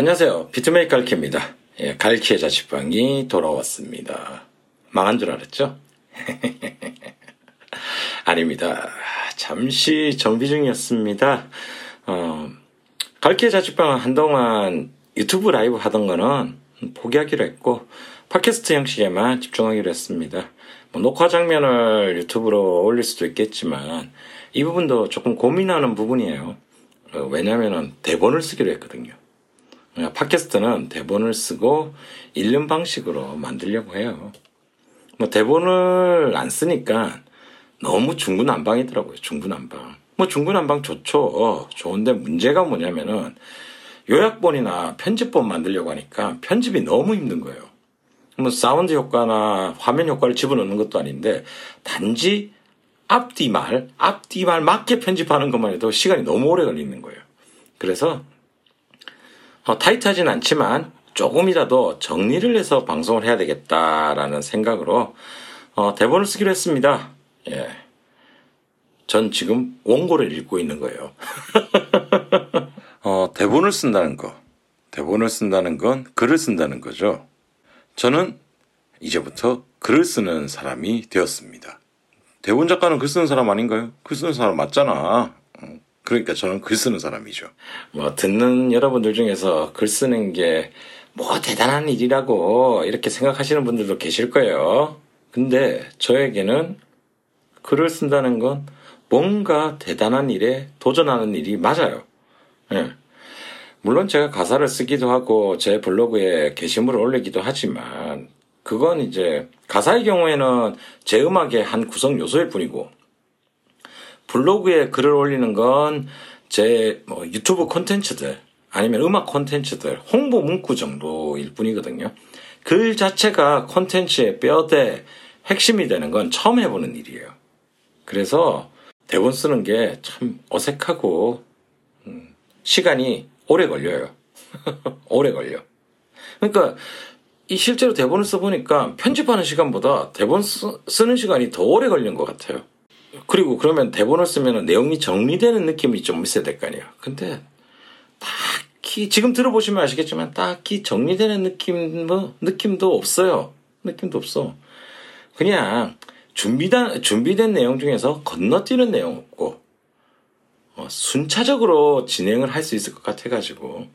안녕하세요. 비트메이크 갈키입니다. 예, 갈키의 자취방이 돌아왔습니다. 망한 줄 알았죠? 아닙니다. 잠시 정비 중이었습니다. 어, 갈키의 자취방은 한동안 유튜브 라이브 하던 거는 포기하기로 했고, 팟캐스트 형식에만 집중하기로 했습니다. 뭐 녹화 장면을 유튜브로 올릴 수도 있겠지만, 이 부분도 조금 고민하는 부분이에요. 어, 왜냐면은 대본을 쓰기로 했거든요. 어, 팟캐스트는 대본을 쓰고 읽는 방식으로 만들려고 해요. 뭐 대본을 안 쓰니까 너무 중구난방이더라고요. 중구난방. 뭐 중구난방 좋죠. 어, 좋은데 문제가 뭐냐면은 요약본이나 편집본 만들려고 하니까 편집이 너무 힘든 거예요. 뭐 사운드 효과나 화면 효과를 집어넣는 것도 아닌데 단지 앞뒤 말, 앞뒤 말 맞게 편집하는 것만 해도 시간이 너무 오래 걸리는 거예요. 그래서 어, 타이트하진 않지만 조금이라도 정리를 해서 방송을 해야 되겠다라는 생각으로 어, 대본을 쓰기로 했습니다. 예. 전 지금 원고를 읽고 있는 거예요. 어, 대본을 쓴다는 거. 대본을 쓴다는 건 글을 쓴다는 거죠. 저는 이제부터 글을 쓰는 사람이 되었습니다. 대본 작가는 글 쓰는 사람 아닌가요? 글 쓰는 사람 맞잖아. 그러니까 저는 글 쓰는 사람이죠. 뭐 듣는 여러분들 중에서 글 쓰는 게 뭐 대단한 일이라고 이렇게 생각하시는 분들도 계실 거예요. 근데 저에게는 글을 쓴다는 건 뭔가 대단한 일에 도전하는 일이 맞아요. 예. 물론 제가 가사를 쓰기도 하고 제 블로그에 게시물을 올리기도 하지만 그건 이제 가사의 경우에는 제 음악의 한 구성 요소일 뿐이고 블로그에 글을 올리는 건 제 뭐 유튜브 콘텐츠들 아니면 음악 콘텐츠들 홍보 문구 정도일 뿐이거든요. 글 자체가 콘텐츠의 뼈대 핵심이 되는 건 처음 해보는 일이에요. 그래서 대본 쓰는 게 참 어색하고 음, 시간이 오래 걸려요. 오래 걸려. 그러니까 이 실제로 대본을 써보니까 편집하는 시간보다 대본 쓰, 는 시간이 더 오래 걸린 것 같아요. 그리고 그러면 대본을 쓰면 내용이 정리되는 느낌이 좀 있어야 될 거 아니에요. 근데 딱히 지금 들어보시면 아시겠지만 딱히 정리되는 느낌 뭐 느낌도 없어요. 느낌도 없어. 그냥 준비된 준비된 내용 중에서 건너뛰는 내용 없고 어, 순차적으로 진행을 할 수 있을 것 같아가지고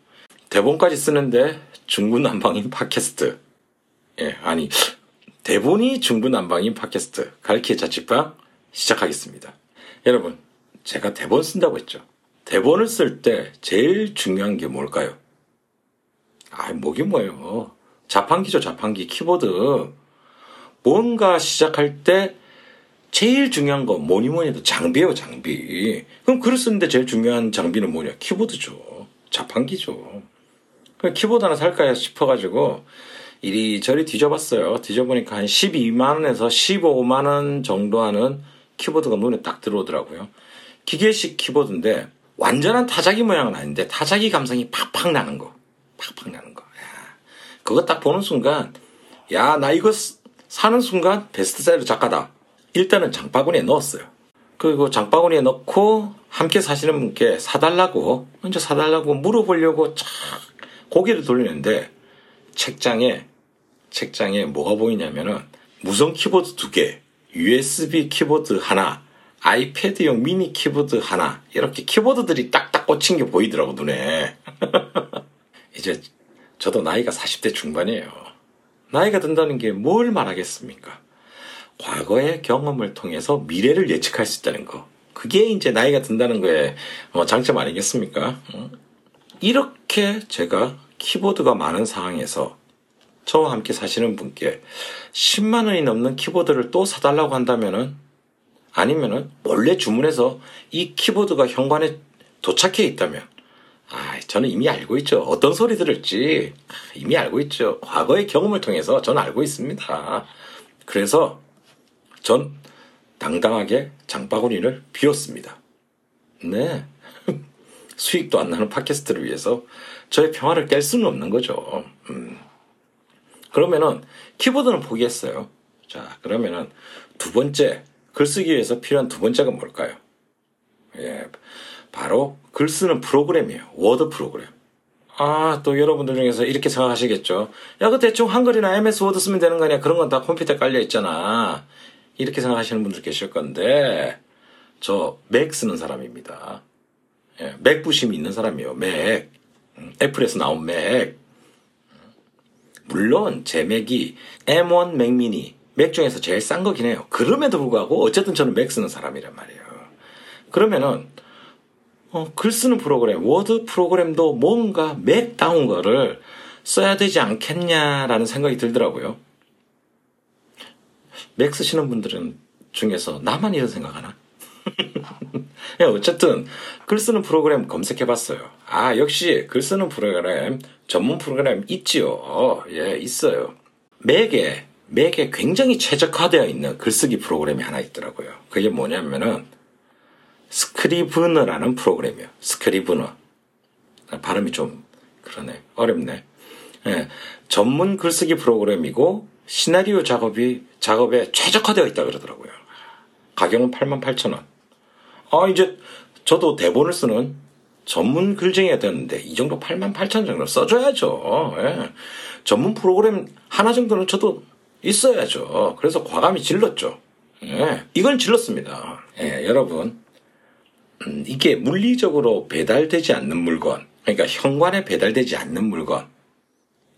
대본까지 쓰는데 중구난방인 팟캐스트. 예, 아니 대본이 중구난방인 팟캐스트 갈키의 자취방 시작하겠습니다. 여러분, 제가 대본 쓴다고 했죠. 대본을 쓸 때 제일 중요한 게 뭘까요? 아, 뭐긴 뭐예요. 자판기죠, 자판기. 키보드. 뭔가 시작할 때 제일 중요한 거 뭐니 뭐니 해도 장비예요, 장비. 그럼 글을 쓰는데 제일 중요한 장비는 뭐냐? 키보드죠. 자판기죠. 키보드 하나 살까 싶어가지고 이리저리 뒤져봤어요. 뒤져보니까 한 12만원에서 15만원 정도 하는 키보드가 눈에 딱 들어오더라고요. 기계식 키보드인데 완전한 타자기 모양은 아닌데 타자기 감성이 팍팍 나는 거. 팍팍 나는 거. 야, 그거 딱 보는 순간 야 나 이거 사는 순간 베스트셀러 작가다. 일단은 장바구니에 넣었어요. 그리고 장바구니에 넣고 함께 사시는 분께 사달라고 먼저 사달라고 물어보려고 착 고개를 돌리는데 책장에 책장에 뭐가 보이냐면은 무선 키보드 두 개, USB 키보드 하나, 아이패드용 미니 키보드 하나, 이렇게 키보드들이 딱딱 꽂힌 게 보이더라고, 눈에. 이제 저도 나이가 40대 중반이에요. 나이가 든다는 게 뭘 말하겠습니까? 과거의 경험을 통해서 미래를 예측할 수 있다는 거. 그게 이제 나이가 든다는 거에 뭐 장점 아니겠습니까? 이렇게 제가 키보드가 많은 상황에서 저와 함께 사시는 분께 10만 원이 넘는 키보드를 또 사달라고 한다면은 아니면은 몰래 주문해서 이 키보드가 현관에 도착해 있다면 아, 저는 이미 알고 있죠. 어떤 소리 들을지 이미 알고 있죠. 과거의 경험을 통해서 저는 알고 있습니다. 그래서 전 당당하게 장바구니를 비웠습니다. 네. 수익도 안 나는 팟캐스트를 위해서 저의 평화를 깰 수는 없는 거죠. 음. 그러면은 키보드는 포기했어요. 자, 그러면은 두 번째 글쓰기 위해서 필요한 두 번째가 뭘까요? 예, 바로 글 쓰는 프로그램이에요. 워드 프로그램. 아, 또 여러분들 중에서 이렇게 생각하시겠죠. 야, 그 대충 한글이나 MS 워드 쓰면 되는 거 아니야? 그런 건 다 컴퓨터에 깔려 있잖아. 이렇게 생각하시는 분들 계실 건데, 저 맥 쓰는 사람입니다. 예, 맥 부심이 있는 사람이에요. 맥. 음, 애플에서 나온 맥. 물론 제 맥이 M1 맥미니 맥 중에서 제일 싼 거긴 해요. 그럼에도 불구하고 어쨌든 저는 맥 쓰는 사람이란 말이에요. 그러면은 어, 글 쓰는 프로그램, 워드 프로그램도 뭔가 맥다운 거를 써야 되지 않겠냐라는 생각이 들더라고요. 맥 쓰시는 분들은 중에서 나만 이런 생각하나? 예, 어쨌든 글 쓰는 프로그램 검색해 봤어요. 아, 역시 글 쓰는 프로그램, 전문 프로그램 있지요. 예, 있어요. 맥에, 맥에 굉장히 최적화되어 있는 글쓰기 프로그램이 하나 있더라고요. 그게 뭐냐면은 스크리브너라는 프로그램이에요. 스크리브너. 발음이 좀 그러네. 어렵네. 예, 전문 글쓰기 프로그램이고 시나리오 작업이 작업에 최적화되어 있다 그러더라고요. 가격은 88,000원. 아, 이제 저도 대본을 쓰는 전문 글쟁이가 됐는데 이 정도 88,000원 정도 써줘야죠. 예. 전문 프로그램 하나 정도는 저도 있어야죠. 그래서 과감히 질렀죠. 예. 이건 질렀습니다. 예, 여러분. 음, 이게 물리적으로 배달되지 않는 물건, 그러니까 현관에 배달되지 않는 물건.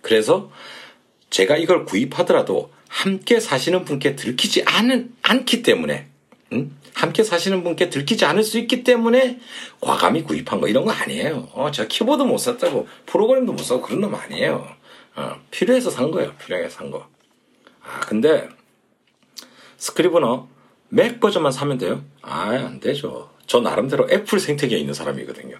그래서 제가 이걸 구입하더라도 함께 사시는 분께 들키지 않은, 않기 때문에, 음? 함께 사시는 분께 들키지 않을 수 있기 때문에 과감히 구입한 거 이런 거 아니에요. 어, 제가 키보드 못 샀다고 프로그램도 못 사고 그런 놈 아니에요. 어, 필요해서 산 거예요. 필요해서 산 거. 아, 근데 Scrivener 맥 버전만 사면 돼요? 아, 안 되죠. 저 나름대로 애플 생태계에 있는 사람이거든요.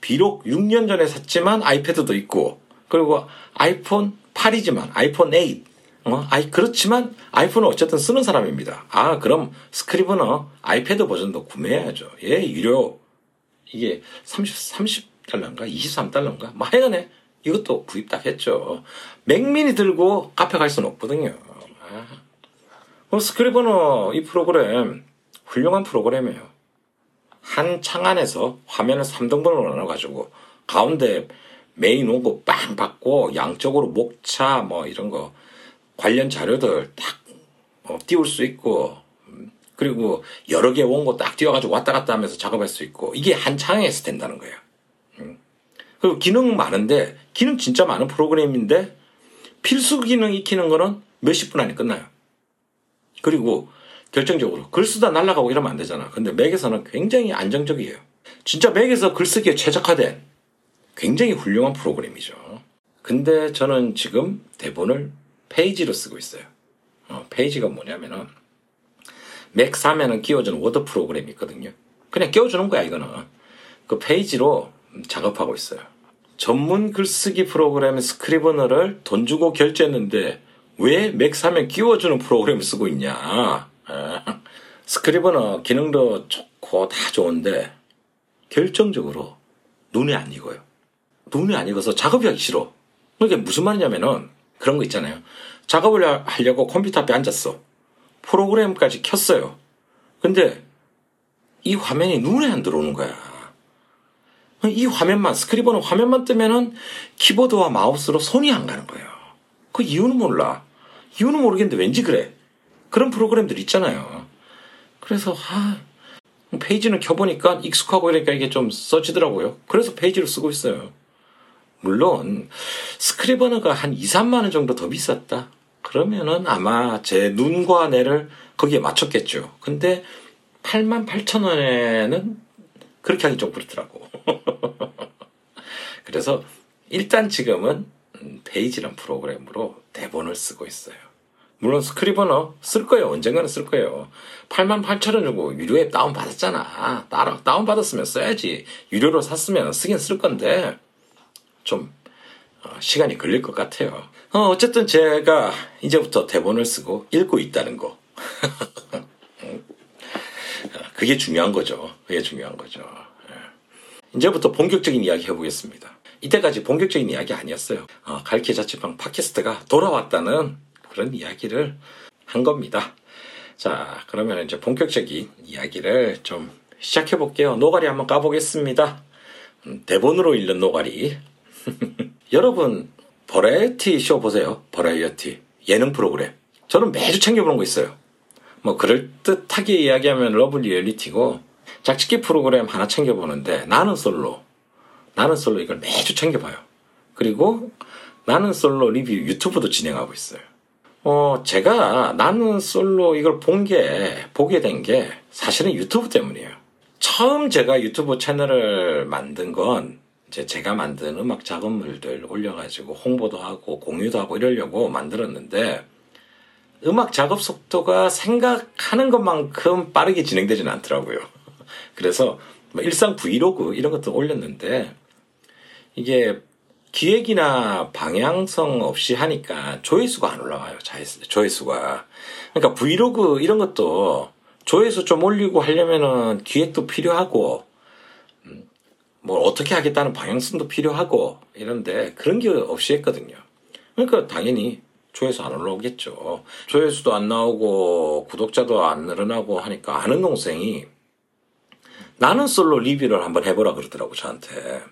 비록 6년 전에 샀지만 아이패드도 있고 그리고 아이폰 8이지만 아이폰 8 어? 아이 그렇지만 아이폰은 어쨌든 쓰는 사람입니다. 아 그럼 스크리브너 아이패드 버전도 구매해야죠. 예 유료 이게 30 30 달러인가 23 달러인가 뭐 하여간에 이것도 구입 딱 했죠. 맥미니 들고 카페 갈 수는 없거든요. 아. 스크리브너 이 프로그램 훌륭한 프로그램이에요. 한 창 안에서 화면을 3등분으로 나눠가지고 가운데 메인 원고 빵 받고 양쪽으로 목차 뭐 이런 거 관련 자료들 딱 어, 띄울 수 있고 음, 그리고 여러 개 원고 딱 띄워가지고 왔다 갔다 하면서 작업할 수 있고 이게 한 창에서 된다는 거예요. 음. 그리고 기능 많은데 기능 진짜 많은 프로그램인데 필수 기능 익히는 거는 몇십 분 안에 끝나요. 그리고 결정적으로 글 쓰다 날아가고 이러면 안 되잖아. 근데 맥에서는 굉장히 안정적이에요. 진짜 맥에서 글쓰기에 최적화된 굉장히 훌륭한 프로그램이죠. 근데 저는 지금 대본을 페이지로 쓰고 있어요. 어, 페이지가 뭐냐면은 맥 사면은 끼워주는 워드 프로그램이 있거든요. 그냥 끼워주는 거야 이거는. 그 페이지로 작업하고 있어요. 전문 글쓰기 프로그램 Scrivener를 돈 주고 결제했는데 왜 맥 사면 끼워주는 프로그램을 쓰고 있냐? 스크리브너 기능도 좋고 다 좋은데 결정적으로 눈에 안 익어요. 눈에 안 익어서 작업이 하기 싫어. 그러니까 무슨 말이냐면은 그런 거 있잖아요. 작업을 하려고 컴퓨터 앞에 앉았어. 프로그램까지 켰어요. 근데 이 화면이 눈에 안 들어오는 거야. 이 화면만, 스크리버는 화면만 뜨면은 키보드와 마우스로 손이 안 가는 거예요. 그 이유는 몰라. 이유는 모르겠는데 왠지 그래. 그런 프로그램들 있잖아요. 그래서, 아, 페이지는 켜보니까 익숙하고 이러니까 이게 좀 써지더라고요. 그래서 페이지를 쓰고 있어요. 물론 스크리버너가 한 2, 3만 원 정도 더 비쌌다. 그러면은 아마 제 눈과 뇌를 거기에 맞췄겠죠. 근데 8만 8천 원에는 그렇게 하기 좀 그렇더라고. 그래서 일단 지금은 페이지란 프로그램으로 대본을 쓰고 있어요. 물론 Scrivener 쓸 거예요. 언젠가는 쓸 거예요. 8만 8천 원 주고 유료 앱 다운 받았잖아. 따로 다운 받았으면 써야지. 유료로 샀으면 쓰긴 쓸 건데 좀 어, 시간이 걸릴 것 같아요. 어, 어쨌든 제가 이제부터 대본을 쓰고 읽고 있다는 거. 그게 중요한 거죠. 그게 중요한 거죠. 예. 이제부터 본격적인 이야기 해보겠습니다. 이때까지 본격적인 이야기 아니었어요. 어, 갈퀴 자취방 팟캐스트가 돌아왔다는 그런 이야기를 한 겁니다. 자, 그러면 이제 본격적인 이야기를 좀 시작해 볼게요. 노가리 한번 까보겠습니다. 음, 대본으로 읽는 노가리. 여러분 버라이어티 쇼 보세요. 버라이어티 예능 프로그램. 저는 매주 챙겨보는 거 있어요. 뭐 그럴듯하게 이야기하면 love reality고 짝짓기 프로그램 하나 챙겨보는데 나는 솔로 나는 솔로 이걸 매주 챙겨봐요. 그리고 나는 솔로 리뷰 유튜브도 진행하고 있어요. 어, 제가 나는 솔로 이걸 본 게, 보게 된 게 사실은 유튜브 때문이에요. 처음 제가 유튜브 채널을 만든 건 이제 제가 만든 음악 작업물들 올려가지고 홍보도 하고 공유도 하고 이러려고 만들었는데 음악 작업 속도가 생각하는 것만큼 빠르게 진행되지는 않더라고요. 그래서 뭐 일상 브이로그 이런 것도 올렸는데 이게 기획이나 방향성 없이 하니까 조회수가 안 올라와요. 조회수가. 그러니까 브이로그 이런 것도 조회수 좀 올리고 하려면은 기획도 필요하고 음, 뭐 어떻게 하겠다는 방향성도 필요하고 이런데 그런 게 없이 했거든요. 그러니까 당연히 조회수 안 올라오겠죠. 조회수도 안 나오고 구독자도 안 늘어나고 하니까 아는 동생이 나는 솔로 리뷰를 한번 해보라 그러더라고 저한테.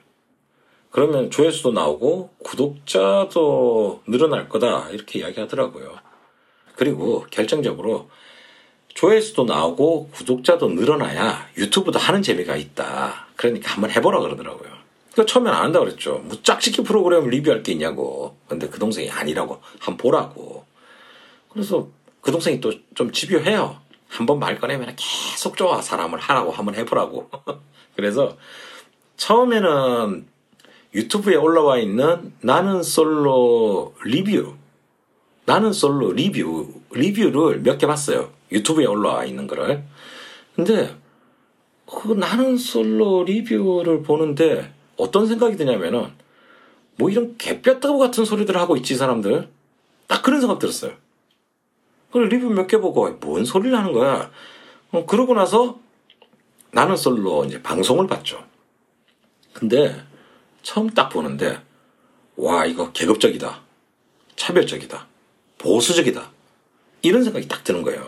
그러면 조회수도 나오고 구독자도 늘어날 거다 이렇게 이야기하더라고요. 그리고 결정적으로 조회수도 나오고 구독자도 늘어나야 유튜브도 하는 재미가 있다. 그러니까 한번 해보라 그러더라고요. 그 처음엔 안 한다 그랬죠. 뭐 짝짓기 프로그램을 리뷰할 게 있냐고. 근데 그 동생이 아니라고 한번 보라고. 그래서 그 동생이 또 좀 집요해요. 한번 말 꺼내면 계속 좋아 사람을 하라고 한번 해보라고. 그래서 처음에는 유튜브에 올라와 있는 나는 솔로 리뷰, 나는 솔로 리뷰, 리뷰를 몇 개 봤어요. 유튜브에 올라와 있는 거를. 근데 그 나는 솔로 리뷰를 보는데 어떤 생각이 드냐면은 뭐 이런 개뼈다구 같은 소리들 하고 있지 사람들 딱 그런 생각 들었어요. 그 리뷰 몇 개 보고 뭔 소리를 하는 거야. 어, 그러고 나서 나는 솔로 이제 방송을 봤죠. 근데 처음 딱 보는데 와 이거 계급적이다 차별적이다 보수적이다 이런 생각이 딱 드는 거예요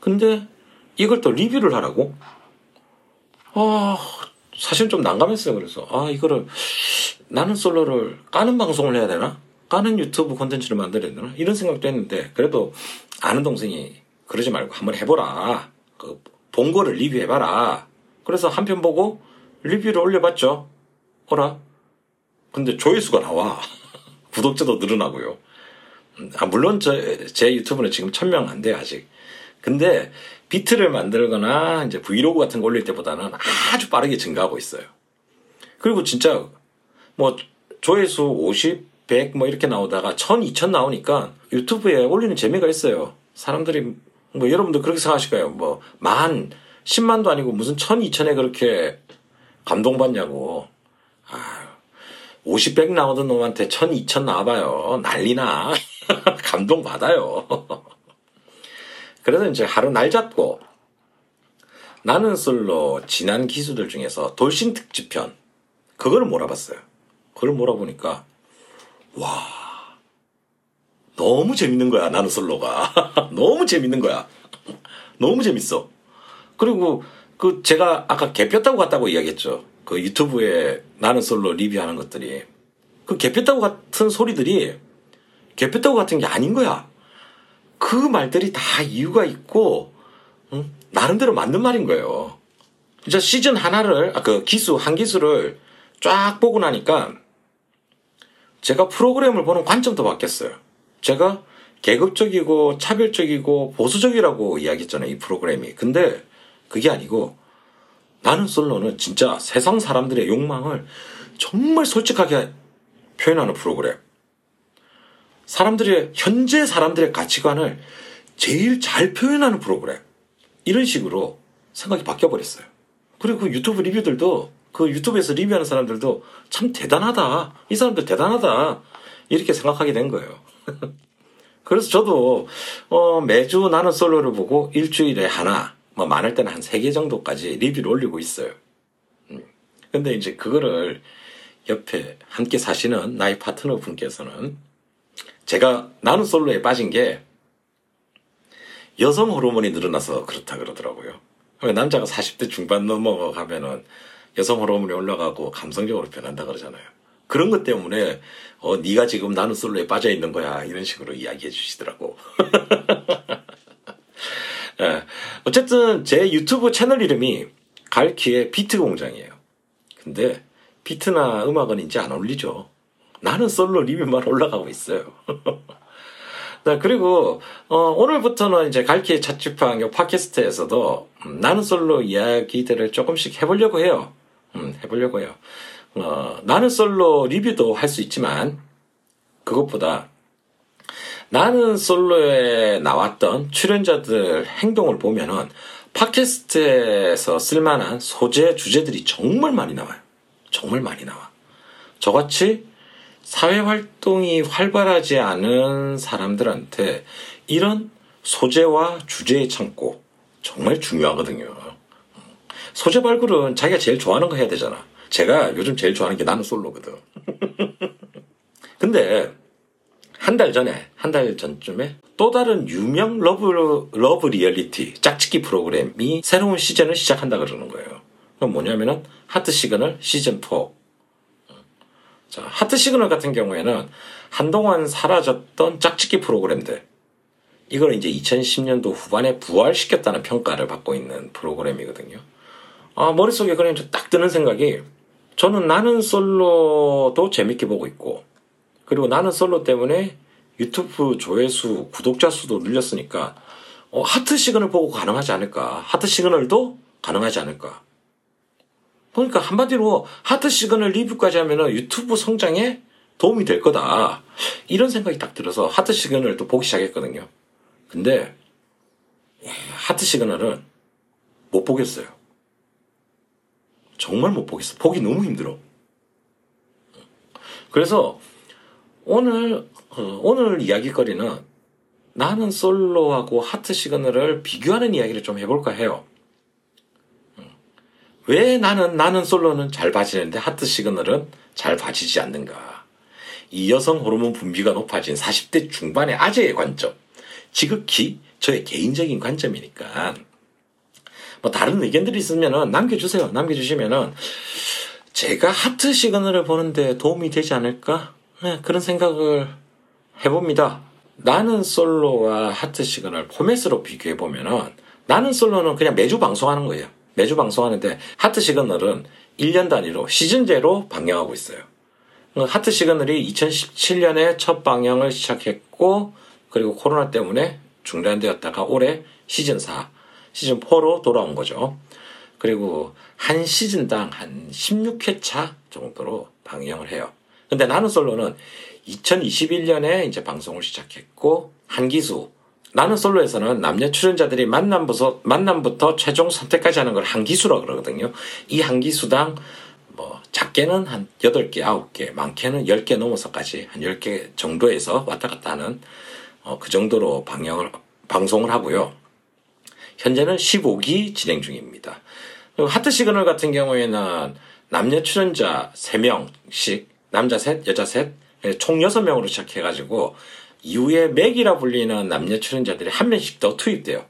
근데 이걸 또 리뷰를 하라고 아 사실 좀 난감했어요 그래서. 아 이거를 나는 솔로를 까는 방송을 해야 되나? 까는 유튜브 콘텐츠를 만들어야 되나? 이런 생각도 했는데 그래도 아는 동생이 그러지 말고 한번 해보라. 그 본 거를 리뷰해봐라. 그래서 한 편 보고 리뷰를 올려봤죠. 어라? 근데 조회수가 나와. 구독자도 늘어나고요. 아, 물론 저, 제 유튜브는 지금 천명 안 돼요, 아직. 근데 비트를 만들거나 이제 브이로그 같은 거 올릴 때보다는 아주 빠르게 증가하고 있어요. 그리고 진짜 뭐 조회수 50, 100 뭐 이렇게 나오다가 1000, 2000 나오니까 유튜브에 올리는 재미가 있어요. 사람들이 뭐 여러분들 그렇게 생각하실 거예요. 뭐 만, 10만도 아니고 무슨 1000, 2000에 그렇게 감동받냐고. 아, 50백 나오던 놈한테 1000, 2000 나와봐요. 난리나. 감동받아요. 그래서 이제 하루 날 잡고 나는 솔로 지난 기수들 중에서 돌싱 특집편 그거를 몰아봤어요. 그걸 몰아보니까 와 너무 재밌는 거야 나는 솔로가. 너무 재밌는 거야. 너무 재밌어. 그리고 그 제가 아까 개뼈다고 갔다고 이야기했죠. 그 유튜브에 나는 솔로 리뷰하는 것들이. 그 개표다고 같은 소리들이 개표다고 같은 게 아닌 거야. 그 말들이 다 이유가 있고 응? 나름대로 맞는 말인 거예요. 진짜 시즌 하나를 아, 그 기수 한 기수를 쫙 보고 나니까 제가 프로그램을 보는 관점도 바뀌었어요. 제가 계급적이고 차별적이고 보수적이라고 이야기했잖아요. 이 프로그램이. 근데 그게 아니고 나는 솔로는 진짜 세상 사람들의 욕망을 정말 솔직하게 표현하는 프로그램. 사람들의, 현재 사람들의 가치관을 제일 잘 표현하는 프로그램. 이런 식으로 생각이 바뀌어 버렸어요. 그리고 그 유튜브 리뷰들도 그 유튜브에서 리뷰하는 사람들도 참 대단하다. 이 사람들 대단하다. 이렇게 생각하게 된 거예요. 그래서 저도 어, 매주 나는 솔로를 보고 일주일에 하나 뭐 많을 때는 한 세 개 정도까지 리뷰를 올리고 있어요. 음. 근데 이제 그거를 옆에 함께 사시는 나의 파트너 분께서는 제가 나는 솔로에 빠진 게 여성 호르몬이 늘어나서 그렇다 그러더라고요. 남자가 40대 중반 넘어가면은 여성 호르몬이 올라가고 감성적으로 변한다 그러잖아요. 그런 것 때문에 어 네가 지금 나는 솔로에 빠져 있는 거야 이런 식으로 이야기해 주시더라고. 예. 어쨌든 제 유튜브 채널 이름이 갈키의 비트 공장이에요. 근데 비트나 음악은 이제 안 올리죠. 나는 솔로 리뷰만 올라가고 있어요. 네, 그리고 어, 오늘부터는 이제 갈키의 자취방 팟캐스트에서도 음, 나는 솔로 이야기들을 조금씩 해보려고 해요. 음, 해보려고 해요. 어, 나는 솔로 리뷰도 할 수 있지만 그것보다 나는 솔로에 나왔던 출연자들 행동을 보면은 팟캐스트에서 쓸만한 소재 주제들이 정말 많이 나와요. 정말 많이 나와. 저같이 사회 활동이 활발하지 않은 사람들한테 이런 소재와 주제의 창고 정말 중요하거든요. 소재 발굴은 자기가 제일 좋아하는 거 해야 되잖아. 제가 요즘 제일 좋아하는 게 나는 솔로거든. 근데 한 달 전에, 한 달 전쯤에 또 다른 유명 love, love reality 짝짓기 프로그램이 새로운 시즌을 시작한다 그러는 거예요. 그건 뭐냐면은 하트 시그널 시즌 4. 자, 하트 시그널 같은 경우에는 한동안 사라졌던 짝짓기 프로그램들. 이걸 이제 2010년도 후반에 부활시켰다는 평가를 받고 있는 프로그램이거든요. 아, 머릿속에 그냥 딱 드는 생각이 저는 나는 솔로도 재밌게 보고 있고 그리고 나는 솔로 때문에 유튜브 조회수, 구독자 수도 늘렸으니까 어, 하트 시그널 보고 가능하지 않을까? 하트 시그널도 가능하지 않을까? 그러니까 한마디로 하트 시그널 리뷰까지 하면은 유튜브 성장에 도움이 될 거다. 이런 생각이 딱 들어서 하트 시그널도 보기 시작했거든요. 근데 하트 시그널은 못 보겠어요. 정말 못 보겠어. 보기 너무 힘들어. 그래서 오늘 어, 오늘 이야기거리는 나는 솔로하고 하트 시그널을 비교하는 이야기를 좀 해볼까 해요. 왜 나는 나는 솔로는 잘 봐지는데 하트 시그널은 잘 봐지지 않는가? 이 여성 호르몬 분비가 높아진 40대 중반의 아재의 관점, 지극히 저의 개인적인 관점이니까 뭐 다른 의견들이 있으면 남겨주세요. 남겨주시면은 제가 하트 시그널을 보는데 도움이 되지 않을까? 네, 그런 생각을 해봅니다. 나는 솔로와 하트 시그널 포맷으로 비교해보면은 나는 솔로는 그냥 매주 방송하는 거예요. 매주 방송하는데 하트 시그널은 1년 단위로 시즌제로 방영하고 있어요. 하트 시그널이 2017년에 첫 방영을 시작했고 그리고 코로나 때문에 중단되었다가 올해 시즌 4, 시즌 4로 돌아온 거죠. 그리고 한 시즌당 한 16회차 정도로 방영을 해요. 근데 나는 솔로는 2021년에 이제 방송을 시작했고 한기수 나는 솔로에서는 남녀 출연자들이 만남부터, 만남부터 최종 선택까지 하는 걸 한 기수라 그러거든요. 이 한 기수당 뭐 작게는 한 8개, 9개, 많게는 10개 넘어서까지 한 10개 정도에서 왔다 갔다 하는 어, 그 정도로 방영을 방송을 하고요. 현재는 15기 진행 중입니다. 하트 시그널 같은 경우에는 남녀 출연자 3명씩 남자 셋, 여자 셋, 총 6명으로 시작해가지고 이후에 메기라 불리는 남녀 출연자들이 한 명씩 더 투입돼요.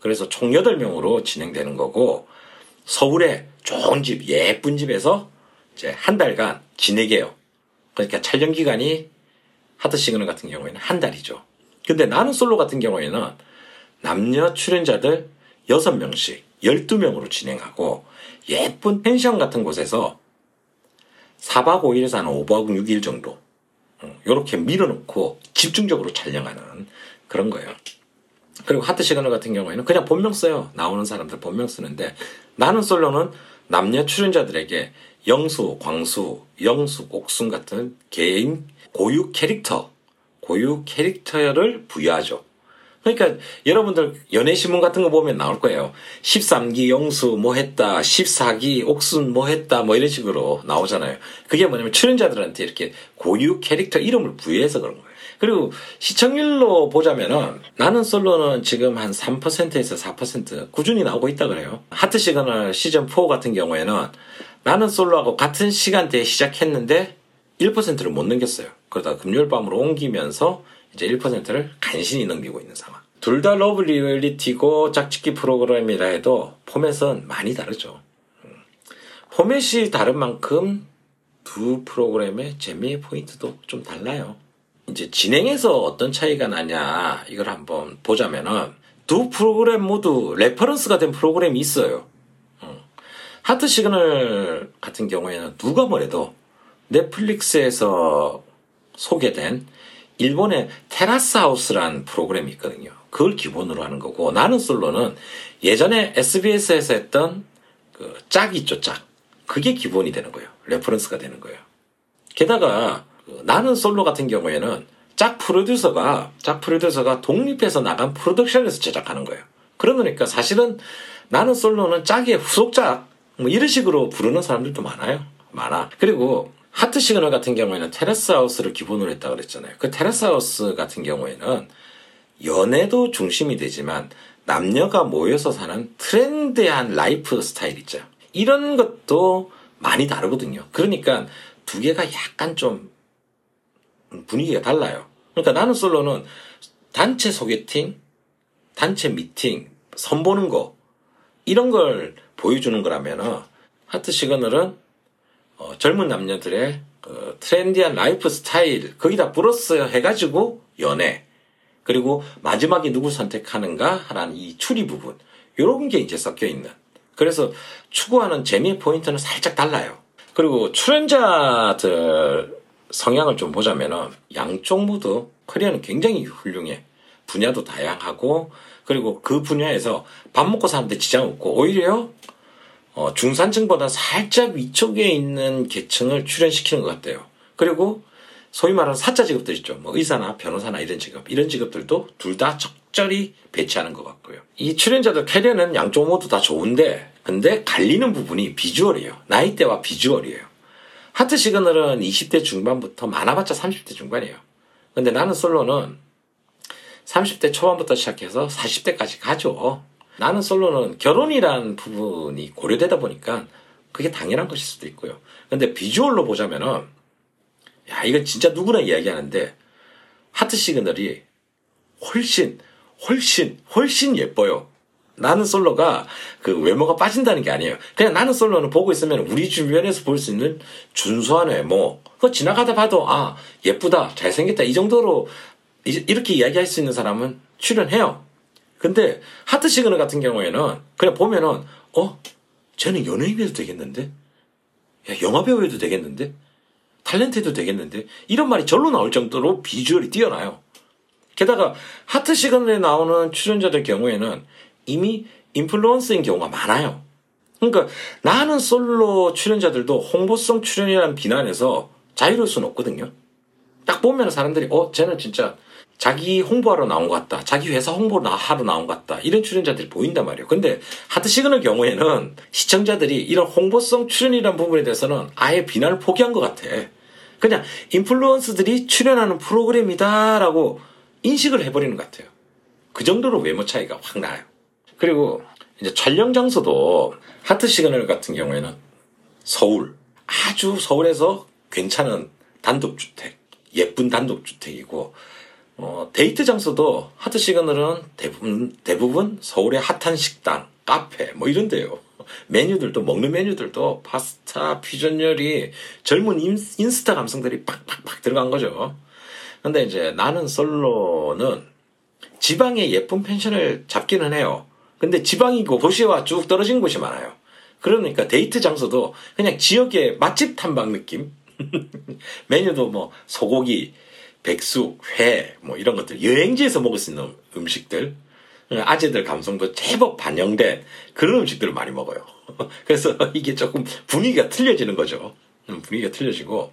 그래서 총 8명으로 진행되는 거고 서울에 좋은 집, 예쁜 집에서 이제 한 달간 지내게요. 그러니까 촬영 기간이 하트 시그널 같은 경우에는 한 달이죠. 근데 나는 솔로 같은 경우에는 남녀 출연자들 6명씩 12명으로 진행하고 예쁜 펜션 같은 곳에서 4박 5일에서 한 5박 6일 정도 이렇게 몰아넣고 집중적으로 촬영하는 그런 거예요. 그리고 하트 시그널 같은 경우에는 그냥 본명 써요. 나오는 사람들 본명 쓰는데 나는 솔로는 남녀 출연자들에게 영수, 광수, 영수, 옥순 같은 개인 고유 캐릭터, 고유 캐릭터를 부여하죠. 그러니까 여러분들 연예신문 같은 거 보면 나올 거예요. 13기 영수 뭐 했다, 14기 옥순 뭐 했다, 뭐 이런 식으로 나오잖아요. 그게 뭐냐면 출연자들한테 이렇게 고유 캐릭터 이름을 부여해서 그런 거예요. 그리고 시청률로 보자면은 나는 솔로는 지금 한 3%에서 4% 꾸준히 나오고 있다 그래요. 하트 시그널 시즌 4 같은 경우에는 나는 솔로하고 같은 시간대에 시작했는데 1%를 못 넘겼어요. 그러다 금요일 밤으로 옮기면서 이제 1%를 간신히 넘기고 있는 상황. 둘 다 love reality고 짝짓기 프로그램이라 해도 포맷은 많이 다르죠. 음. 포맷이 다른 만큼 두 프로그램의 재미의 포인트도 좀 달라요. 이제 진행에서 어떤 차이가 나냐 이걸 한번 보자면은 두 프로그램 모두 reference가 된 프로그램이 있어요. 어. 하트 시그널 같은 경우에는 누가 뭐래도 넷플릭스에서 소개된 일본의 테라스 하우스란 프로그램이 있거든요. 그걸 기본으로 하는 거고 나는 솔로는 예전에 SBS에서 했던 그 짝 있죠 짝 그게 기본이 되는 거예요. reference가 되는 거예요. 게다가 그 나는 솔로 같은 경우에는 짝 프로듀서가 짝 프로듀서가 독립해서 나간 프로덕션에서 제작하는 거예요. 그러니까 사실은 나는 솔로는 짝의 후속작 뭐 이런 식으로 부르는 사람들도 많아요. 많아. 그리고 하트 시그널 같은 경우에는 테라스 하우스를 기본으로 했다 그랬잖아요. 그 테라스 하우스 같은 경우에는 연애도 중심이 되지만 남녀가 모여서 사는 트렌디한 라이프 스타일 있죠. 이런 것도 많이 다르거든요. 그러니까 두 개가 약간 좀 분위기가 달라요. 그러니까 나는 솔로는 단체 소개팅, 단체 미팅, 선보는 거 이런 걸 보여주는 거라면 하트 시그널은 어, 젊은 남녀들의 그 트렌디한 라이프 스타일 거기다 플러스 해가지고 연애 그리고 마지막에 누구 선택하는가 하는 이 추리 부분 이런 게 이제 섞여 있는 그래서 추구하는 재미의 포인트는 살짝 달라요. 그리고 출연자들 성향을 좀 보자면은 양쪽 모두 커리어는 굉장히 훌륭해. 분야도 다양하고 그리고 그 분야에서 밥 먹고 사는데 지장 없고 오히려 어, 중산층보다 살짝 위쪽에 있는 계층을 출연시키는 것 같아요. 그리고 소위 말하는 사자 직업들 있죠. 뭐 의사나 변호사나 이런 직업, 이런 직업들도 둘 다 적절히 배치하는 것 같고요. 이 출연자들 캐리어는 양쪽 모두 다 좋은데, 근데 갈리는 부분이 비주얼이에요. 나이대와 비주얼이에요. 하트 시그널은 20대 중반부터 많아봤자 30대 중반이에요. 근데 나는 솔로는 30대 초반부터 시작해서 40대까지 가죠. 나는 솔로는 결혼이란 부분이 고려되다 보니까 그게 당연한 것일 수도 있고요. 근데 비주얼로 보자면은 야 이건 진짜 누구나 이야기하는데 하트 시그널이 훨씬 훨씬 훨씬 예뻐요. 나는 솔로가 그 외모가 빠진다는 게 아니에요. 그냥 나는 솔로는 보고 있으면 우리 주변에서 볼 수 있는 준수한 외모. 그거 지나가다 봐도 아 예쁘다 잘생겼다 이 정도로 이렇게 이야기할 수 있는 사람은 출연해요. 근데 하트 시그널 같은 경우에는 그냥 보면은 어 쟤는 연예인 해도 되겠는데 야 영화 배우 해도 되겠는데 탤런트 해도 되겠는데 이런 말이 절로 나올 정도로 비주얼이 뛰어나요. 게다가 하트 시그널에 나오는 출연자들 경우에는 이미 인플루언서인 경우가 많아요. 그러니까 나는 솔로 출연자들도 홍보성 출연이라는 비난에서 자유로울 수는 없거든요. 딱 보면 사람들이 어 쟤는 진짜 자기 홍보하러 나온 것 같다. 자기 회사 홍보 하러 나온 것 같다. 이런 출연자들이 보인단 말이에요. 근데 하트 시그널 경우에는 시청자들이 이런 홍보성 출연이라는 부분에 대해서는 아예 비난을 포기한 것 같아. 그냥 인플루언서들이 출연하는 프로그램이다라고 인식을 해버리는 것 같아요. 그 정도로 외모 차이가 확 나요. 그리고 이제 촬영 장소도 하트 시그널 같은 경우에는 서울. 아주 서울에서 괜찮은 단독주택. 예쁜 단독주택이고 어, 데이트 장소도 하트 시그널은 대부분, 대부분 서울의 핫한 식당, 카페, 뭐 이런데요. 메뉴들도, 먹는 메뉴들도 파스타, 퓨전 요리, 젊은 인스타 감성들이 팍팍팍 들어간 거죠. 근데 이제 나는 솔로는 지방에 예쁜 펜션을 잡기는 해요. 근데 지방이고 도시와 쭉 떨어진 곳이 많아요. 그러니까 데이트 장소도 그냥 지역의 맛집 탐방 느낌? 메뉴도 뭐 소고기, 백숙, 회, 뭐 이런 것들, 여행지에서 먹을 수 있는 음식들, 아재들 감성도 제법 반영된 그런 음식들을 많이 먹어요. 그래서 이게 조금 분위기가 틀려지는 거죠. 음, 분위기가 틀려지고.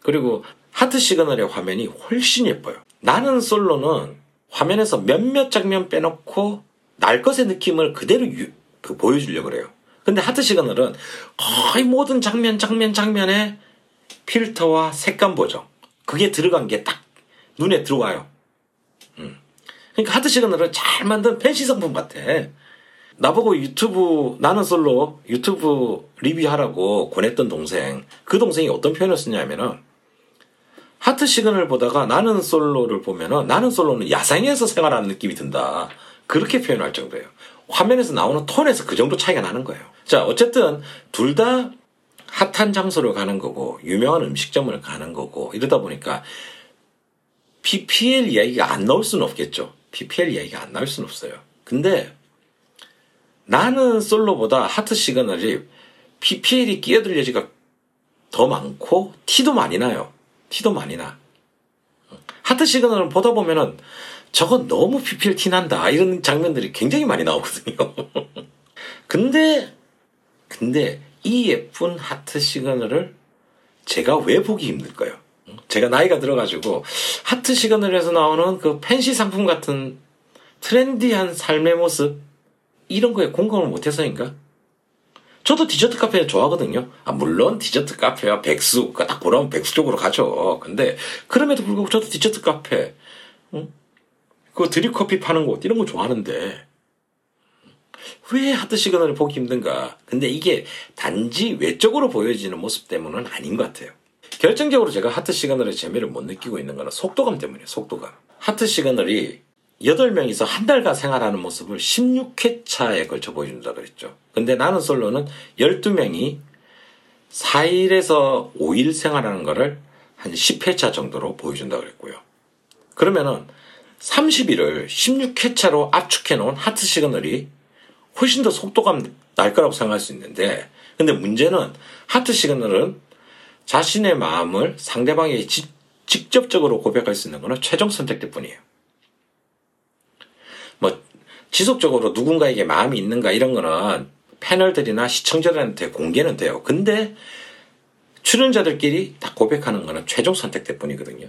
그리고 하트 시그널의 화면이 훨씬 예뻐요. 나는 솔로는 화면에서 몇몇 장면 빼놓고 날 것의 느낌을 그대로 유, 그 보여주려고 그래요. 근데 하트 시그널은 거의 모든 장면, 장면, 장면에 필터와 색감 보정. 그게 들어간 게 딱 눈에 들어와요. 음. 그러니까 하트 시그널은 잘 만든 팬시 상품 같아. 나보고 유튜브 나는 솔로 유튜브 리뷰하라고 권했던 동생 그 동생이 어떤 표현을 쓰냐면은 하트 시그널 보다가 나는 솔로를 보면은 나는 솔로는 야생에서 생활하는 느낌이 든다. 그렇게 표현할 정도예요. 화면에서 나오는 톤에서 그 정도 차이가 나는 거예요. 자, 어쨌든 둘 다 핫한 장소를 가는 거고 유명한 음식점을 가는 거고 이러다 보니까 PPL 이야기가 안 나올 수는 없겠죠. PPL 이야기가 안 나올 수는 없어요. 근데 나는 솔로보다 하트 시그널이 PPL이 끼어들 여지가 더 많고 티도 많이 나요. 티도 많이 나. 하트 시그널을 보다 보면은 저건 너무 PPL 티 난다 이런 장면들이 굉장히 많이 나오거든요. 근데 근데 이 예쁜 하트 시그널을 제가 왜 보기 힘들까요? 제가 나이가 들어가지고 하트 시그널에서 나오는 그 팬시 상품 같은 트렌디한 삶의 모습 이런 거에 공감을 못해서인가? 저도 디저트 카페 좋아하거든요. 아, 물론 디저트 카페와 백숙, 딱 고르라면 백숙 쪽으로 가죠. 근데 그럼에도 불구하고 저도 디저트 카페, 응? 그 드립 커피 파는 곳 이런 거 좋아하는데 왜 하트 시그널을 보기 힘든가? 근데 이게 단지 외적으로 보여지는 모습 때문은 아닌 것 같아요. 결정적으로 제가 하트 시그널의 재미를 못 느끼고 있는 거는 속도감 때문이에요, 속도감. 하트 시그널이 8명이서 한 달간 생활하는 모습을 16회차에 걸쳐 보여준다 그랬죠. 근데 나는 솔로는 12명이 4일에서 5일 생활하는 거를 한 10회차 정도로 보여준다 그랬고요. 그러면은 30일을 16회차로 압축해 놓은 하트 시그널이 훨씬 더 속도감 날 거라고 생각할 수 있는데 근데 문제는 하트 시그널은 자신의 마음을 상대방에게 지, 직접적으로 고백할 수 있는 것은 최종 선택될 뿐이에요. 뭐 지속적으로 누군가에게 마음이 있는가 이런 거는 패널들이나 시청자들한테 공개는 돼요. 근데 출연자들끼리 다 고백하는 거는 최종 선택될 뿐이거든요.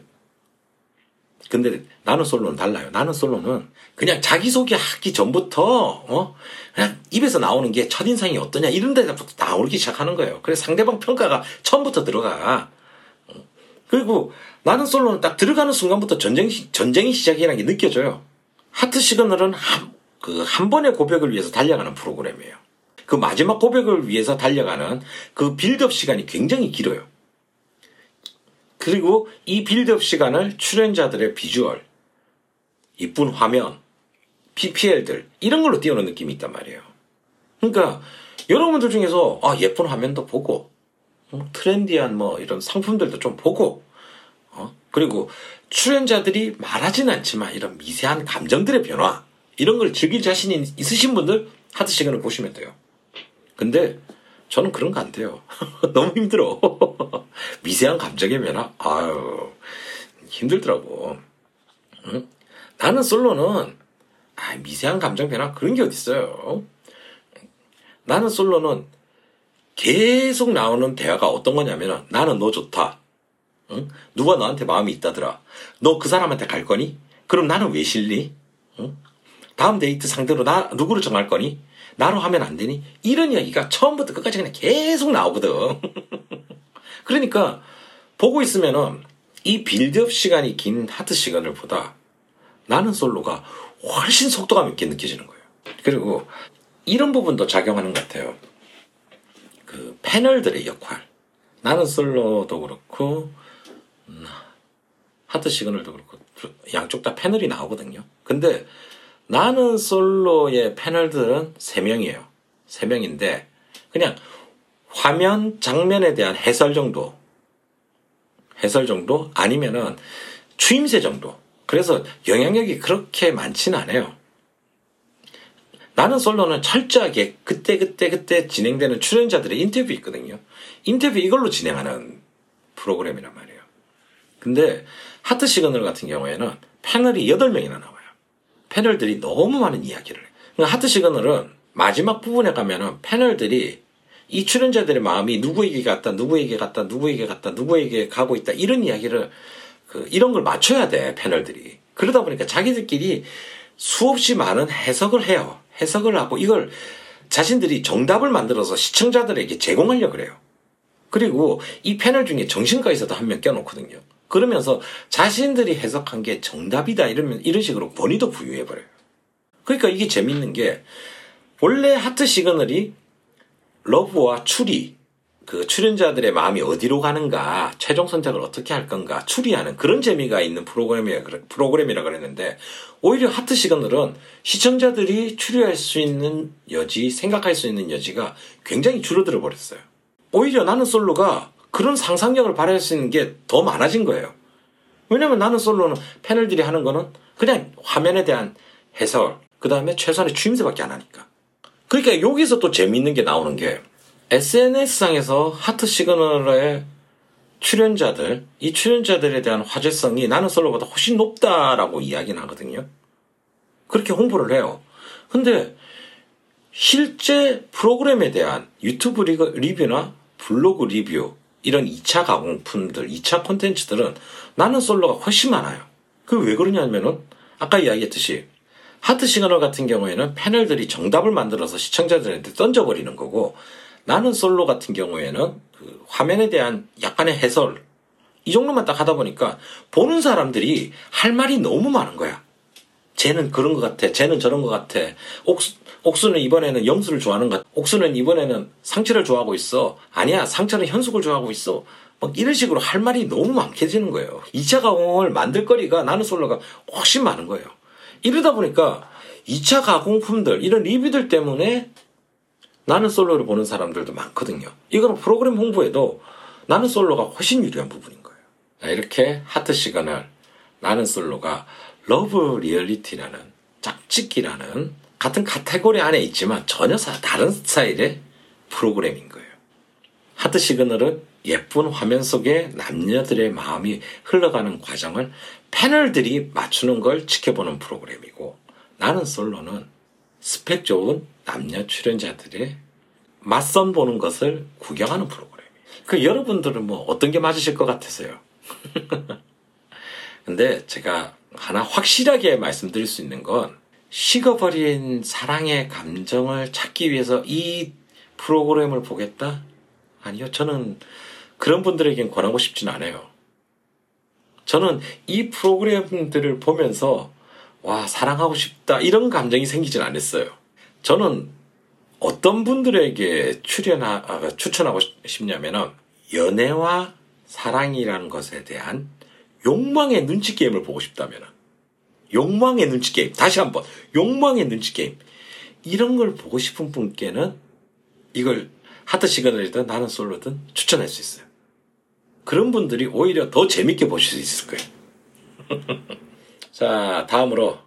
근데 나는 솔로는 달라요. 나는 솔로는 그냥 자기소개 하기 전부터 어 그냥 입에서 나오는 게 첫인상이 어떠냐 이런 데부터 나오기 시작하는 거예요. 그래서 상대방 평가가 처음부터 들어가. 그리고 나는 솔로는 딱 들어가는 순간부터 전쟁 전쟁이 시작이라는 게 느껴져요. 하트 시그널은 한, 그 한 번의 고백을 위해서 달려가는 프로그램이에요. 그 마지막 고백을 위해서 달려가는 그 빌드업 시간이 굉장히 길어요. 그리고 이 빌드업 시간을 출연자들의 비주얼, 이쁜 화면, PPL들 이런 걸로 띄우는 느낌이 있단 말이에요. 그러니까 여러분들 중에서 아, 예쁜 화면도 보고 어, 트렌디한 뭐 이런 상품들도 좀 보고 어? 그리고 출연자들이 말하진 않지만 이런 미세한 감정들의 변화 이런 걸 즐길 자신이 있으신 분들 하드 시간을 보시면 돼요. 근데 저는 그런 거 안 돼요. 너무 힘들어. 미세한 감정의 변화? 아유, 힘들더라고. 응? 나는 솔로는, 아, 미세한 감정 변화 그런 게 어딨어요. 나는 솔로는 계속 나오는 대화가 어떤 거냐면 나는 너 좋다. 응? 누가 너한테 마음이 있다더라. 너 그 사람한테 갈 거니? 그럼 나는 왜 싫니? 응? 다음 데이트 상대로 나 누구를 정할 거니? 나로 하면 안 되니? 이런 이야기가 처음부터 끝까지 그냥 계속 나오거든. 그러니까 보고 있으면은 이 빌드업 시간이 긴 하트 시그널보다 나는 솔로가 훨씬 속도감 있게 느껴지는 거예요. 그리고 이런 부분도 작용하는 것 같아요. 그 패널들의 역할. 나는 솔로도 그렇고 음, 하트 시그널도 그렇고 양쪽 다 패널이 나오거든요. 근데 나는 솔로의 패널들은 3명이에요. 3명인데, 그냥 화면, 장면에 대한 해설 정도, 해설 정도, 아니면은 추임새 정도. 그래서 영향력이 그렇게 많지는 않아요. 나는 솔로는 철저하게 그때그때 그때 진행되는 출연자들의 인터뷰 있거든요. 인터뷰 이걸로 진행하는 프로그램이란 말이에요. 근데 하트 시그널 같은 경우에는 패널이 8명이나 나와요. 패널들이 너무 많은 이야기를 해. 그러니까 하트 시그널은 마지막 부분에 가면은 패널들이 이 출연자들의 마음이 누구에게 갔다, 누구에게 갔다, 누구에게 갔다, 누구에게 가고 있다, 이런 이야기를, 그, 이런 걸 맞춰야 돼, 패널들이. 그러다 보니까 자기들끼리 수없이 많은 해석을 해요. 해석을 하고 이걸 자신들이 정답을 만들어서 시청자들에게 제공하려고 그래요. 그리고 이 패널 중에 정신과 의사도 한 명 껴놓거든요. 그러면서 자신들이 해석한 게 정답이다 이러면 이런 식으로 권위도 부여해 버려요. 그러니까 이게 재밌는 게 원래 하트 시그널이 러브와 추리 그 출연자들의 마음이 어디로 가는가 최종 선택을 어떻게 할 건가 추리하는 그런 재미가 있는 프로그램이라 프로그램이라 그랬는데 오히려 하트 시그널은 시청자들이 추리할 수 있는 여지 생각할 수 있는 여지가 굉장히 줄어들어 버렸어요. 오히려 나는 솔로가 그런 상상력을 발휘할 수 있는 게 더 많아진 거예요. 왜냐면 나는 솔로는 패널들이 하는 거는 그냥 화면에 대한 해설, 그 다음에 최소한의 추임새밖에 안 하니까. 그러니까 여기서 또 재미있는 게 나오는 게 SNS상에서 하트 시그널의 출연자들, 이 출연자들에 대한 화제성이 나는 솔로보다 훨씬 높다라고 이야기는 하거든요. 그렇게 홍보를 해요. 근데 실제 프로그램에 대한 유튜브 리뷰나 블로그 리뷰, 이런 2차 가공품들, 2차 콘텐츠들은 나는 솔로가 훨씬 많아요. 그 왜 그러냐면은 아까 이야기했듯이 하트 시그널 같은 경우에는 패널들이 정답을 만들어서 시청자들한테 던져버리는 거고 나는 솔로 같은 경우에는 그 화면에 대한 약간의 해설 이 정도만 딱 하다 보니까 보는 사람들이 할 말이 너무 많은 거야. 쟤는 그런 것 같아. 쟤는 저런 것 같아. 옥수, 옥수는 이번에는 영수를 좋아하는 것 같아. 옥수는 이번에는 상처를 좋아하고 있어. 아니야. 상처는 현숙을 좋아하고 있어. 막 이런 식으로 할 말이 너무 많게지는 거예요. 2차 가공을 만들 거리가 나는 솔로가 훨씬 많은 거예요. 이러다 보니까 2차 가공품들, 이런 리뷰들 때문에 나는 솔로를 보는 사람들도 많거든요. 이거는 프로그램 홍보에도 나는 솔로가 훨씬 유리한 부분인 거예요. 이렇게 하트 시간을 나는 솔로가 love 리얼리티라는 짝짓기라는 같은 카테고리 안에 있지만 전혀 다른 스타일의 프로그램인 거예요. 하트 시그널은 예쁜 화면 속에 남녀들의 마음이 흘러가는 과정을 패널들이 맞추는 걸 지켜보는 프로그램이고 나는 솔로는 스펙 좋은 남녀 출연자들의 맞선 보는 것을 구경하는 프로그램이에요. 그 여러분들은 뭐 어떤 게 맞으실 것 같으세요? 근데 제가 하나 확실하게 말씀드릴 수 있는 건 식어버린 사랑의 감정을 찾기 위해서 이 프로그램을 보겠다? 아니요. 저는 그런 분들에겐 권하고 싶진 않아요. 저는 이 프로그램들을 보면서 와, 사랑하고 싶다. 이런 감정이 생기진 않았어요. 저는 어떤 분들에게 출연하, 아, 추천하고 싶냐면은 연애와 사랑이라는 것에 대한 욕망의 눈치 게임을 보고 싶다면 욕망의 눈치 게임 다시 한번 욕망의 눈치 게임 이런 걸 보고 싶은 분께는 이걸 하트 시그널이든 나는 솔로든 추천할 수 있어요. 그런 분들이 오히려 더 재밌게 보실 수 있을 거예요. 자, 다음으로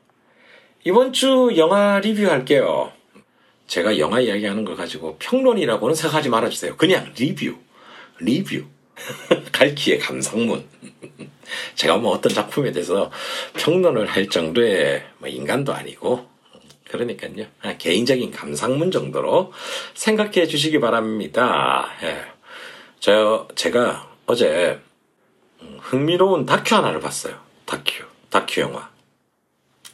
이번 주 영화 리뷰할게요. 제가 영화 이야기하는 걸 가지고 평론이라고는 생각하지 말아주세요. 그냥 리뷰, 리뷰. 갈키의 감상문. 제가 뭐 어떤 작품에 대해서 평론을 할 정도의 뭐 인간도 아니고 그러니까요. 개인적인 감상문 정도로 생각해 주시기 바랍니다. 예. 저 제가 어제 흥미로운 다큐 하나를 봤어요. 다큐, 다큐 영화.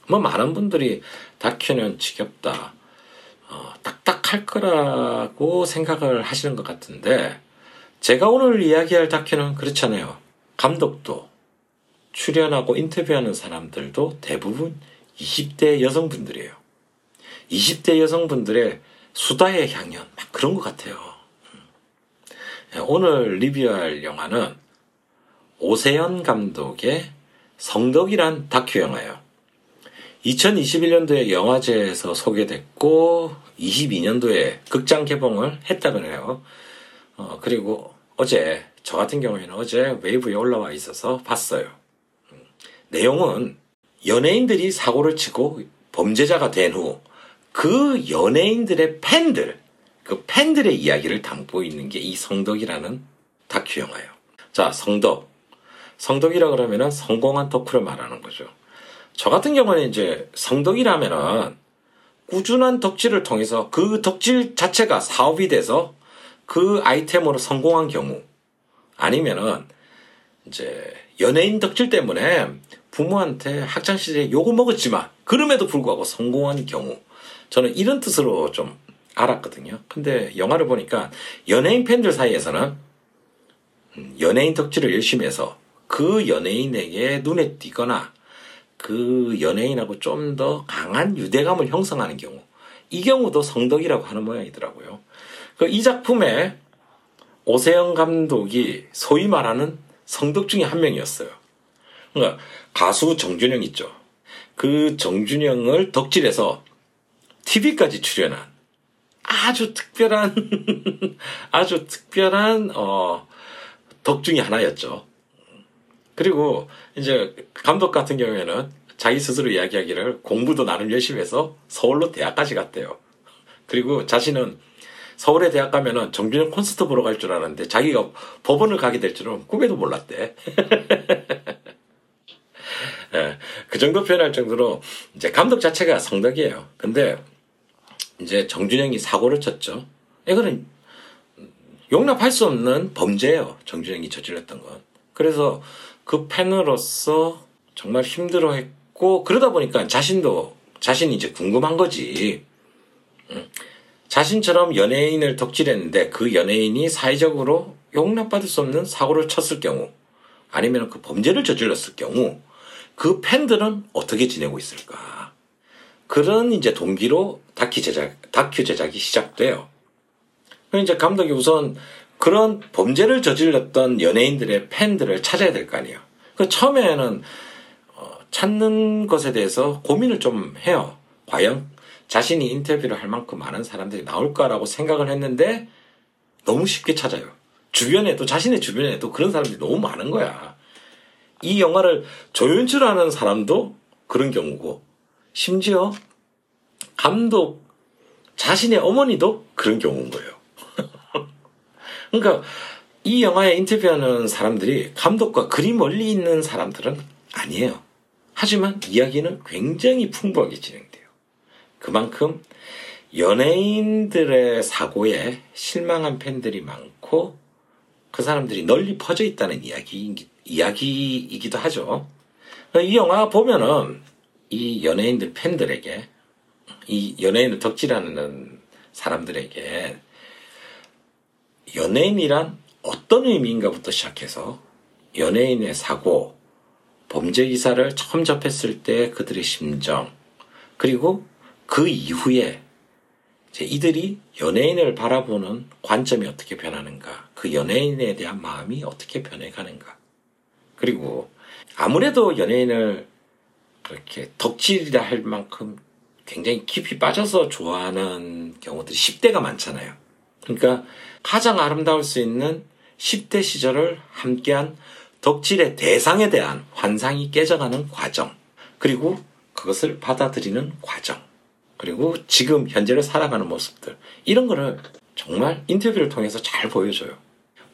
뭐 많은 분들이 다큐는 지겹다, 어, 딱딱할 거라고 생각을 하시는 것 같은데 제가 오늘 이야기할 다큐는 그렇잖아요. 감독도 출연하고 인터뷰하는 사람들도 대부분 20대 여성분들이에요. 20대 여성분들의 수다의 향연, 막 그런 것 같아요. 예, 오늘 리뷰할 영화는 오세연 감독의 성덕이란 다큐 영화예요. 2021년도에 영화제에서 소개됐고 22년도에 극장 개봉을 했다고 해요. 어, 그리고 어제 저 같은 경우에는 어제 웨이브에 올라와 있어서 봤어요. 음, 내용은 연예인들이 사고를 치고 범죄자가 된 후 그 연예인들의 팬들, 그 팬들의 이야기를 담고 있는 게 이 성덕이라는 다큐 영화예요. 자, 성덕. 성덕이라 그러면은 성공한 덕후를 말하는 거죠. 저 같은 경우는 이제 성덕이라면은 꾸준한 덕질을 통해서 그 덕질 자체가 사업이 돼서 그 아이템으로 성공한 경우 아니면은 이제 연예인 덕질 때문에 부모한테 학창 시절에 욕을 먹었지만 그럼에도 불구하고 성공한 경우 저는 이런 뜻으로 좀 알았거든요. 근데 영화를 보니까 연예인 팬들 사이에서는 음, 연예인 덕질을 열심히 해서 그 연예인에게 눈에 띄거나 그 연예인하고 좀 더 강한 유대감을 형성하는 경우 이 경우도 성덕이라고 하는 모양이더라고요. 그이 작품에 오세영 감독이 소위 말하는 성덕 중에 한 명이었어요. 그러니까 가수 정준영 있죠. 그 정준영을 덕질해서 TV까지 출연한 아주 특별한 아주 특별한 어, 덕 중의 하나였죠. 그리고 이제 감독 같은 경우에는 자기 스스로 이야기하기를 공부도 나름 열심히 해서 서울로 대학까지 갔대요. 그리고 자신은 서울에 대학 가면은 정준영 콘서트 보러 갈 줄 알았는데 자기가 법원을 가게 될 줄은 꿈에도 몰랐대. 예, 그 정도 표현할 정도로 이제 감독 자체가 성덕이에요. 근데 이제 정준영이 사고를 쳤죠. 이거는 용납할 수 없는 범죄예요. 정준영이 저질렀던 건. 그래서 그 팬으로서 정말 힘들어했고 그러다 보니까 자신도 자신이 이제 궁금한 거지. 자신처럼 연예인을 덕질했는데 그 연예인이 사회적으로 용납받을 수 없는 사고를 쳤을 경우 아니면 그 범죄를 저질렀을 경우 그 팬들은 어떻게 지내고 있을까? 그런 이제 동기로 다큐 제작, 다큐 제작이 시작돼요. 이제 감독이 우선 그런 범죄를 저질렀던 연예인들의 팬들을 찾아야 될 거 아니에요. 그 처음에는 어, 찾는 것에 대해서 고민을 좀 해요. 과연 자신이 인터뷰를 할 만큼 많은 사람들이 나올까라고 생각을 했는데 너무 쉽게 찾아요. 주변에도 자신의 주변에도 그런 사람들이 너무 많은 거야. 이 영화를 조연출하는 사람도 그런 경우고 심지어 감독 자신의 어머니도 그런 경우인 거예요. 그러니까 이 영화에 인터뷰하는 사람들이 감독과 그리 멀리 있는 사람들은 아니에요. 하지만 이야기는 굉장히 풍부하게 진행돼요. 그만큼 연예인들의 사고에 실망한 팬들이 많고 그 사람들이 널리 퍼져 있다는 이야기, 이야기이기도 하죠. 이 영화 보면은 이 연예인들 팬들에게 이 연예인을 덕질하는 사람들에게 연예인이란 어떤 의미인가부터 시작해서 연예인의 사고, 범죄 기사를 처음 접했을 때 그들의 심정, 그리고 그 이후에 이들이 연예인을 바라보는 관점이 어떻게 변하는가, 그 연예인에 대한 마음이 어떻게 변해가는가. 그리고 아무래도 연예인을 그렇게 덕질이라 할 만큼 굉장히 깊이 빠져서 좋아하는 경우들이 10대가 많잖아요. 그러니까 가장 아름다울 수 있는 10대 시절을 함께한 덕질의 대상에 대한 환상이 깨져가는 과정. 그리고 그것을 받아들이는 과정. 그리고 지금 현재를 살아가는 모습들. 이런 거를 정말 인터뷰를 통해서 잘 보여줘요.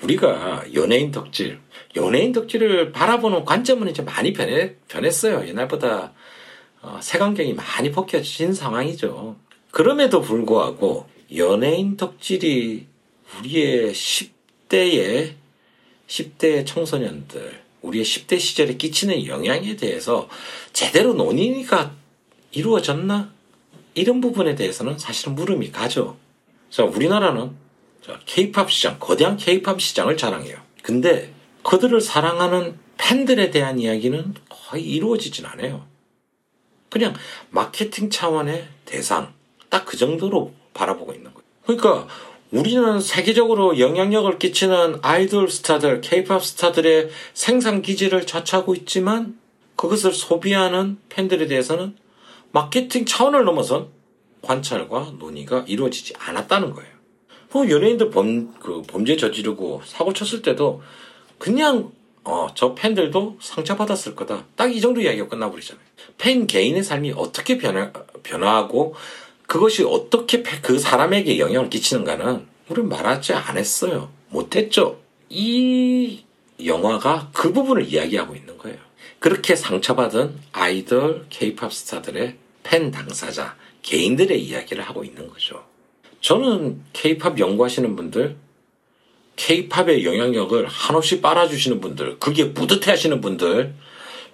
우리가 연예인 덕질, 연예인 덕질을 바라보는 관점은 이제 많이 변해, 변했어요. 옛날보다 어, 색안경이 많이 벗겨진 상황이죠. 그럼에도 불구하고 연예인 덕질이 우리의 10대의 10대 청소년들, 우리의 10대 시절에 끼치는 영향에 대해서 제대로 논의가 이루어졌나? 이런 부분에 대해서는 사실은 물음이 가죠. 자, 우리나라는 케이팝 시장, 거대한 케이팝 시장을 자랑해요. 근데 그들을 사랑하는 팬들에 대한 이야기는 거의 이루어지진 않아요. 그냥 마케팅 차원의 대상, 딱 그 정도로 바라보고 있는 거예요. 그러니까 우리는 세계적으로 영향력을 끼치는 아이돌 스타들, 케이팝 스타들의 생산 기지를 자처하고 있지만 그것을 소비하는 팬들에 대해서는 마케팅 차원을 넘어선 관찰과 논의가 이루어지지 않았다는 거예요. 뭐 연예인들 범, 그 범죄 저지르고 사고 쳤을 때도 그냥 어, 저 팬들도 상처받았을 거다. 딱 이 정도 이야기가 끝나버리잖아요. 팬 개인의 삶이 어떻게 변화, 변화하고 그것이 어떻게 그 사람에게 영향을 끼치는가는 우리는 말하지 않았어요. 못했죠. 이 영화가 그 부분을 이야기하고 있는 거예요. 그렇게 상처받은 아이돌 케이팝 스타들의 팬 당사자, 개인들의 이야기를 하고 있는 거죠. 저는 케이팝 연구하시는 분들, 케이팝의 영향력을 한없이 빨아주시는 분들, 그게 뿌듯해 하시는 분들,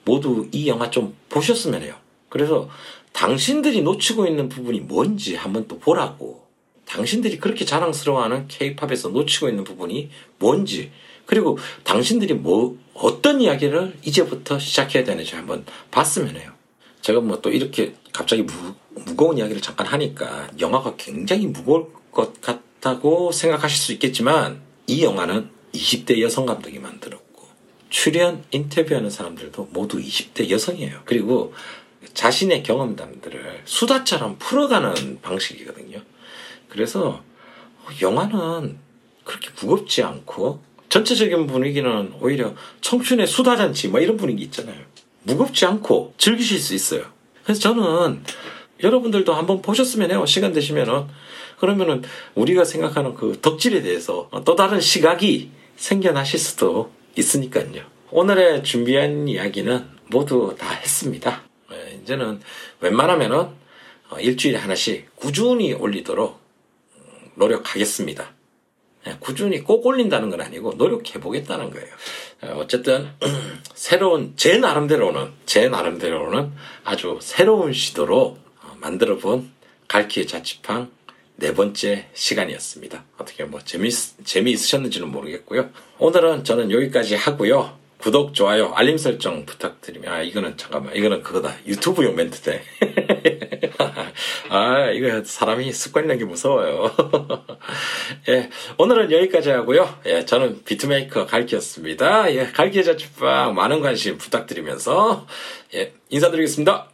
모두 이 영화 좀 보셨으면 해요. 그래서 당신들이 놓치고 있는 부분이 뭔지 한번 또 보라고. 당신들이 그렇게 자랑스러워하는 케이팝에서 놓치고 있는 부분이 뭔지, 그리고 당신들이 뭐, 어떤 이야기를 이제부터 시작해야 되는지 한번 봤으면 해요. 제가 뭐 또 이렇게 갑자기 무, 무거운 이야기를 잠깐 하니까 영화가 굉장히 무거울 것 같다고 생각하실 수 있겠지만 이 영화는 20대 여성 감독이 만들었고 출연 인터뷰하는 사람들도 모두 20대 여성이에요. 그리고 자신의 경험담들을 수다처럼 풀어가는 방식이거든요. 그래서 영화는 그렇게 무겁지 않고 전체적인 분위기는 오히려 청춘의 수다잔치 뭐 이런 분위기 있잖아요. 무겁지 않고 즐기실 수 있어요. 그래서 저는 여러분들도 한번 보셨으면 해요. 시간 되시면은. 그러면은 우리가 생각하는 그 덕질에 대해서 또 다른 시각이 생겨나실 수도 있으니까요. 오늘의 준비한 이야기는 모두 다 했습니다. 예, 이제는 웬만하면은 어, 일주일에 하나씩 꾸준히 올리도록 음, 노력하겠습니다. 예, 꾸준히 꼭 올린다는 건 아니고 노력해 보겠다는 거예요. 어, 어쨌든 새로운 제 나름대로는 제 나름대로는 아주 새로운 시도로 어, 만들어 본 갈키의 자취방 네 번째 시간이었습니다. 어떻게 뭐 재미 재미있으셨는지는 모르겠고요. 오늘은 저는 여기까지 하고요. 구독, 좋아요, 알림 설정 부탁드리면, 아, 이거는, 잠깐만, 이거는 그거다. 유튜브용 멘트대. 아, 이거 사람이 습관이라는 게 무서워요. 예, 오늘은 여기까지 하고요. 예, 저는 비트메이커 갈기였습니다. 예, 갈기의 자취방 많은 관심 부탁드리면서, 예, 인사드리겠습니다.